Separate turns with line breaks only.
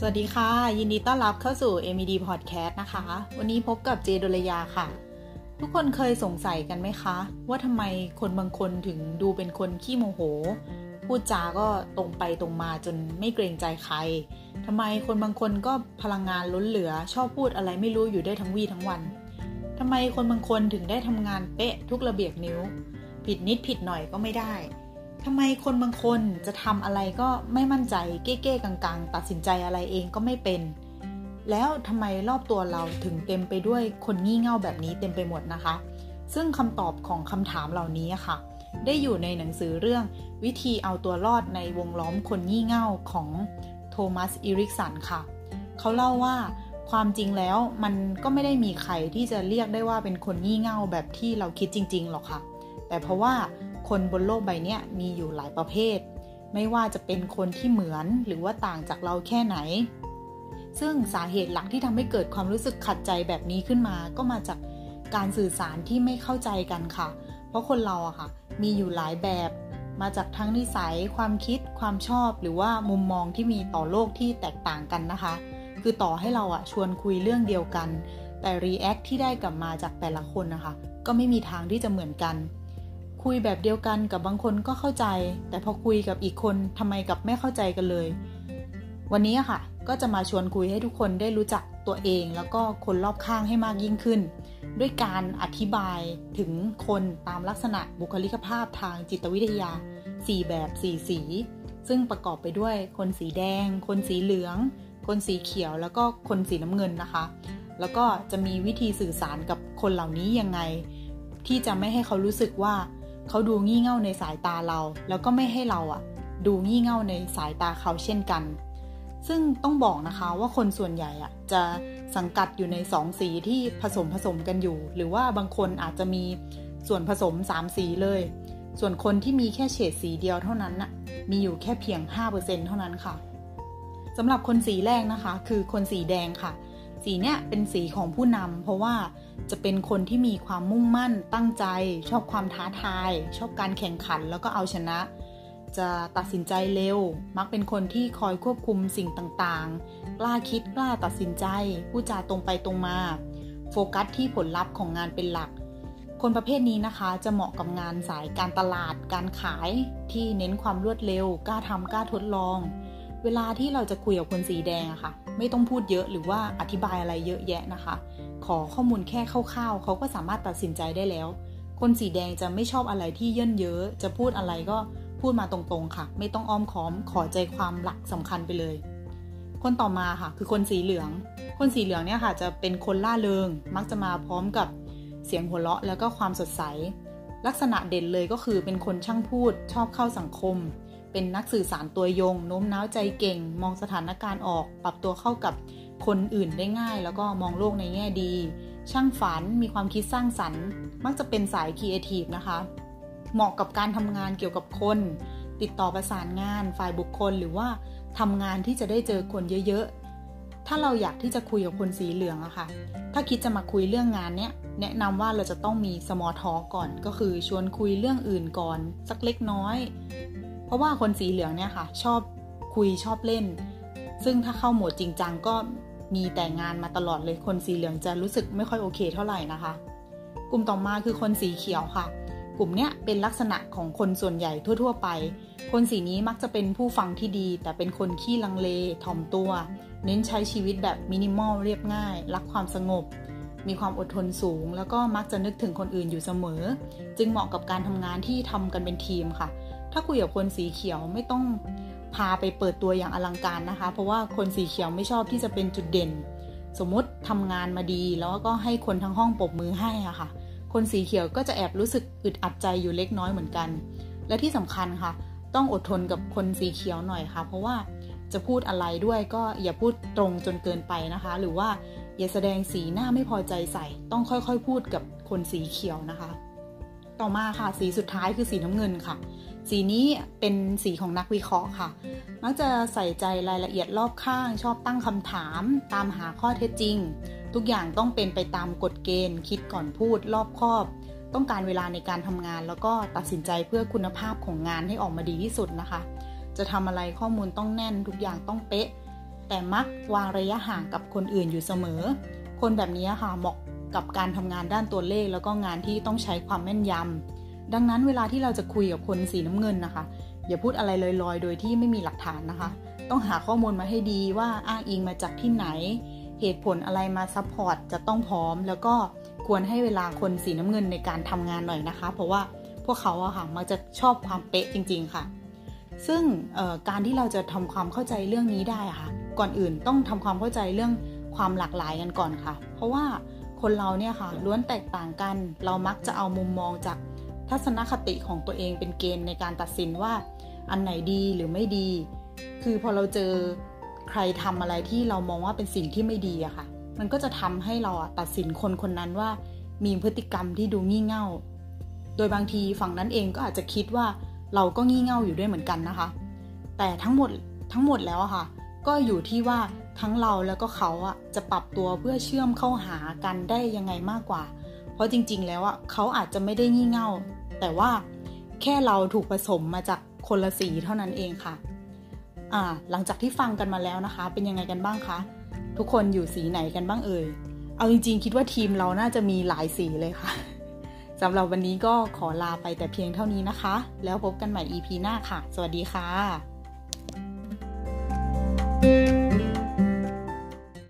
สวัสดีค่ะ ยินดีต้อนรับเข้าสู่ MED Podcast นะคะ วันนี้พบกับเจดลยาค่ะ ทุกคนเคยสงสัยกันไหมคะ ว่าทำไมคนบางคนถึงดูเป็นคนขี้โมโห พูดจาก็ตรงไปตรงมาจนไม่เกรงใจใครทำไมคนบางคนก็พลังงานล้นเหลือ ชอบพูดอะไรไม่รู้อยู่ได้ทั้งวี่ทั้งวันทำไมคนบางคนถึงได้ทำงานเป๊ะทุกระเบียบนิ้ว ผิดนิดผิดหน่อยก็ไม่ได้ ทำไมคนบางคนจะทำอะไรก็ไม่มั่นใจเก้ๆกังๆ ตัดสินใจอะไรเองก็ไม่เป็น แล้วทำไมรอบตัวเราถึงเต็มไปด้วยคนงี่เง่าแบบนี้เต็มไปหมดนะคะ ซึ่งคำตอบของคำถามเหล่านี้ค่ะ ได้อยู่ในหนังสือเรื่องวิธีเอาตัวรอดในวงล้อมคนงี่เง่าของโทมัสอิริกสันค่ะ เขาเล่าว่าความจริงแล้วมันก็ไม่ได้มีใครที่จะเรียกได้ว่าเป็นคนงี่เง่าแบบที่เราคิดจริงๆหรอกค่ะ แต่เพราะว่า คนบนโลกใบนี้มีอยู่หลายประเภท ไม่ว่าจะเป็นคนที่เหมือนหรือว่าต่างจากเราแค่ไหน ซึ่งสาเหตุหลักที่ทำให้เกิดความรู้สึกขัดใจแบบนี้ขึ้นมา ก็มาจากการสื่อสารที่ไม่เข้าใจกันค่ะ เพราะคนเราอะค่ะ มีอยู่หลายแบบ มาจากทั้งนิสัย ความคิด ความชอบ หรือว่ามุมมองที่มีต่อโลกที่แตกต่างกันนะคะ คือต่อให้เราอะชวนคุยเรื่องเดียวกัน แต่รีแอคที่ได้กลับมาจากแต่ละคนนะคะ ก็ไม่มีทางที่จะเหมือนกัน คุยแบบเดียวกันกับบางคนก็เข้าใจ แต่พอคุยกับอีกคนทำไมกับไม่เข้าใจกันเลย วันนี้ค่ะ ก็จะมาชวนคุยให้ทุกคนได้รู้จักตัวเอง แล้วก็คนรอบข้างให้มากยิ่งขึ้น ด้วยการอธิบายถึงคนตามลักษณะบุคลิกภาพทางจิตวิทยา 4 แบบ 4 สี ซึ่งประกอบไปด้วยคนสีแดง คนสีเหลือง คนสีเขียวแล้วก็คนสีน้ำเงินนะคะ แล้วก็จะมีวิธีสื่อสารกับคนเหล่านี้ยังไงที่จะไม่ให้เขารู้สึกว่า เขาดูงี่เง่าในสายตาเรา แล้วก็ไม่ให้เราอะดูงี่เง่าในสายตาเขาเช่นกัน ซึ่งต้องบอกนะคะว่าคนส่วนใหญ่อะจะสังกัดอยู่ในสองสีที่ผสมผสมกันอยู่ หรือว่าบางคนอาจจะมีส่วนผสม3สีเลย ส่วนคนที่มีแค่เฉดสีเดียวเท่านั้นน่ะมีอยู่แค่เพียง 5%เท่านั้นค่ะสำหรับคนสีแรกนะคะ คือคนสีแดงค่ะ สีเนี้ยเป็นสีของผู้นำเพราะว่าจะเป็นคนที่มีความมุ่งมั่นตั้งใจ ชอบความท้าทาย ชอบการแข่งขันแล้วก็เอาชนะ จะตัดสินใจเร็ว มักเป็นคนที่คอยควบคุมสิ่งต่างๆ กล้าคิดกล้าตัดสินใจพูดจาตรงไปตรงมา โฟกัสที่ผลลัพธ์ของงานเป็นหลัก คนประเภทนี้นะคะจะเหมาะกับงานสายการตลาดการขายที่เน้นความรวดเร็ว กล้าทำกล้าทดลอง เวลาที่เราจะคุยกับคนสีแดงอะคะ่ะ ไม่ต้องพูดเยอะหรือว่าอธิบายอะไรเยอะแยะนะคะ ขอข้อมูลแค่คร่าวๆเขาก็สามารถตัดสินใจได้แล้ว คนสีแดงจะไม่ชอบอะไรที่เยินเยอะจะพูดอะไรก็พูดมาตรงๆค่ะ ไม่ต้องอ้อมค้อมขอใจความหลักสำคัญไปเลย คนต่อมาค่ะ คือคนสีเหลือง คนสีเหลืองเนี่ยค่ะ จะเป็นคนล่าเริง มักจะมาพร้อมกับเสียงหัวเราะแล้วก็ความสดใส ลักษณะเด่นเลยก็คือเป็นคนช่างพูดชอบเข้าสังคม เป็นนักสื่อสารตัวยงโน้มน้าวใจเก่ง มองสถานการณ์ออก ปรับตัวเข้ากับคนอื่นได้ง่าย แล้วก็มองโลกในแง่ดี ช่างฝันมีความคิดสร้างสรรค์ มักจะเป็นสายครีเอทีฟนะคะ เหมาะกับการทำงานเกี่ยวกับคน ติดต่อประสานงานฝ่ายบุคคลหรือว่าทำงานที่จะได้เจอคนเยอะๆ ถ้าเราอยากที่จะคุยกับคนสีเหลืองอะคะ่ะ ถ้าคิดจะมาคุยเรื่องงานเนี้ยแนะนำว่าเราจะต้องมีสมอทอก่อน ก็คือชวนคุยเรื่องอื่นก่อน สักเล็กน้อย เพราะว่าคนสีเหลืองเนี่ยค่ะ ชอบคุยชอบเล่น ซึ่งถ้าเข้าโหมดจริงจังก็มีแต่งานมาตลอดเลยคนสีเหลืองจะรู้สึกไม่ค่อยโอเคเท่าไหร่นะคะ กลุ่มต่อมาคือคนสีเขียวค่ะ กลุ่มเนี้ยเป็นลักษณะของคนส่วนใหญ่ทั่ว ๆ ไป คนสีนี้มักจะเป็นผู้ฟังที่ดี แต่เป็นคนขี้ลังเลถ่อมตัว เน้นใช้ชีวิตแบบมินิมอลเรียบง่าย รักความสงบ มีความอดทนสูง แล้วก็มักจะนึกถึงคนอื่นอยู่เสมอ จึงเหมาะกับการทำงานที่ทำกันเป็นทีมค่ะ ถ้าคุยกับคนสีเขียวไม่ต้องพาไปเปิดตัวอย่างอลังการนะคะ เพราะว่าคนสีเขียวไม่ชอบที่จะเป็นจุดเด่น สมมติทำงานมาดีแล้วก็ให้คนทั้งห้องปรบมือให้อะค่ะ คนสีเขียวก็จะแอบรู้สึกอึดอัดใจอยู่เล็กน้อยเหมือนกัน และที่สำคัญค่ะ ต้องอดทนกับคนสีเขียวหน่อยค่ะ เพราะว่าจะพูดอะไรด้วยก็อย่าพูดตรงจนเกินไปนะคะ หรือว่าอย่าแสดงสีหน้าไม่พอใจใส่ ต้องค่อยๆ พูดกับคนสีเขียวนะคะ ต่อมาค่ะสีสุดท้ายคือสีน้ำเงินค่ะ สีนี้เป็นสีของนักวิเคราะห์ค่ะ มักจะใส่ใจรายละเอียดรอบข้าง ชอบตั้งคำถาม ตามหาข้อเท็จจริง ทุกอย่างต้องเป็นไปตามกฎเกณฑ์ คิดก่อนพูด รอบคอบ ต้องการเวลาในการทำงาน แล้วก็ตัดสินใจเพื่อคุณภาพของงานให้ออกมาดีที่สุดนะคะ จะทำอะไรข้อมูลต้องแน่น ทุกอย่างต้องเป๊ะ แต่มักวางระยะห่างกับคนอื่นอยู่เสมอ คนแบบนี้ค่ะเหมาะกับการทำงานด้านตัวเลข แล้วก็งานที่ต้องใช้ความแม่นยำ ดังนั้นเวลาที่เราจะคุยกับคนสีน้ำเงินนะคะ อย่าพูดอะไรลอยๆ โดยที่ไม่มีหลักฐานนะคะ ต้องหาข้อมูลมาให้ดีว่าอ้างอิงมาจากที่ไหน เหตุผลอะไรมา support จะต้องพร้อม แล้วก็ควรให้เวลาคนสีน้ำเงินในการทำงานหน่อยนะคะ เพราะว่าพวกเขาอะค่ะมักจะชอบความเป๊ะจริง ๆค่ะ ซึ่งการที่เราจะทำความเข้าใจเรื่องนี้ได้ค่ะ ก่อนอื่นต้องทำความเข้าใจเรื่องความหลากหลายกันก่อนค่ะ เพราะว่าคนเราเนี่ยค่ะล้วนแตกต่างกัน เรามักจะเอามุมมองจาก ทัศนคติของตัวเองเป็นเกณฑ์ในการตัดสินว่า อันไหนดีหรือไม่ดี คือพอเราเจอใครทำอะไรที่เรามองว่าเป็นสิ่งที่ไม่ดีอะค่ะ มันก็จะทำให้เราตัดสินคนคนนั้นว่า มีพฤติกรรมที่ดูงี่เง่า โดยบางทีฝั่งนั้นเองก็อาจจะคิดว่าเราก็งี่เง่าอยู่ด้วยเหมือนกันนะคะ แต่ทั้งหมดทั้งหมดแล้วอะค่ะ ก็อยู่ที่ว่าทั้งเราแล้วก็เขาอะจะปรับตัวเพื่อเชื่อมเข้าหากันได้ยังไงมากกว่า เพราะจริง ๆ แล้วอะเขาอาจจะไม่ได้งี่เง่า แต่ว่าแค่เราถูกผสมมาจากคนละสีเท่านั้นเองค่ะอ่าหลังจากที่ฟังกันมาแล้วนะคะ เป็นยังไงกันบ้างคะทุกคนอยู่สีไหนกันบ้างเอ่ยเอาจริง ๆ คิดว่าทีมเราน่าจะมีหลายสีเลยค่ะสำหรับวันนี้ก็ขอลาไปแต่เพียงเท่านี้นะคะ แล้วพบกันใหม่ EP หน้าค่ะ สวัสดีค่ะ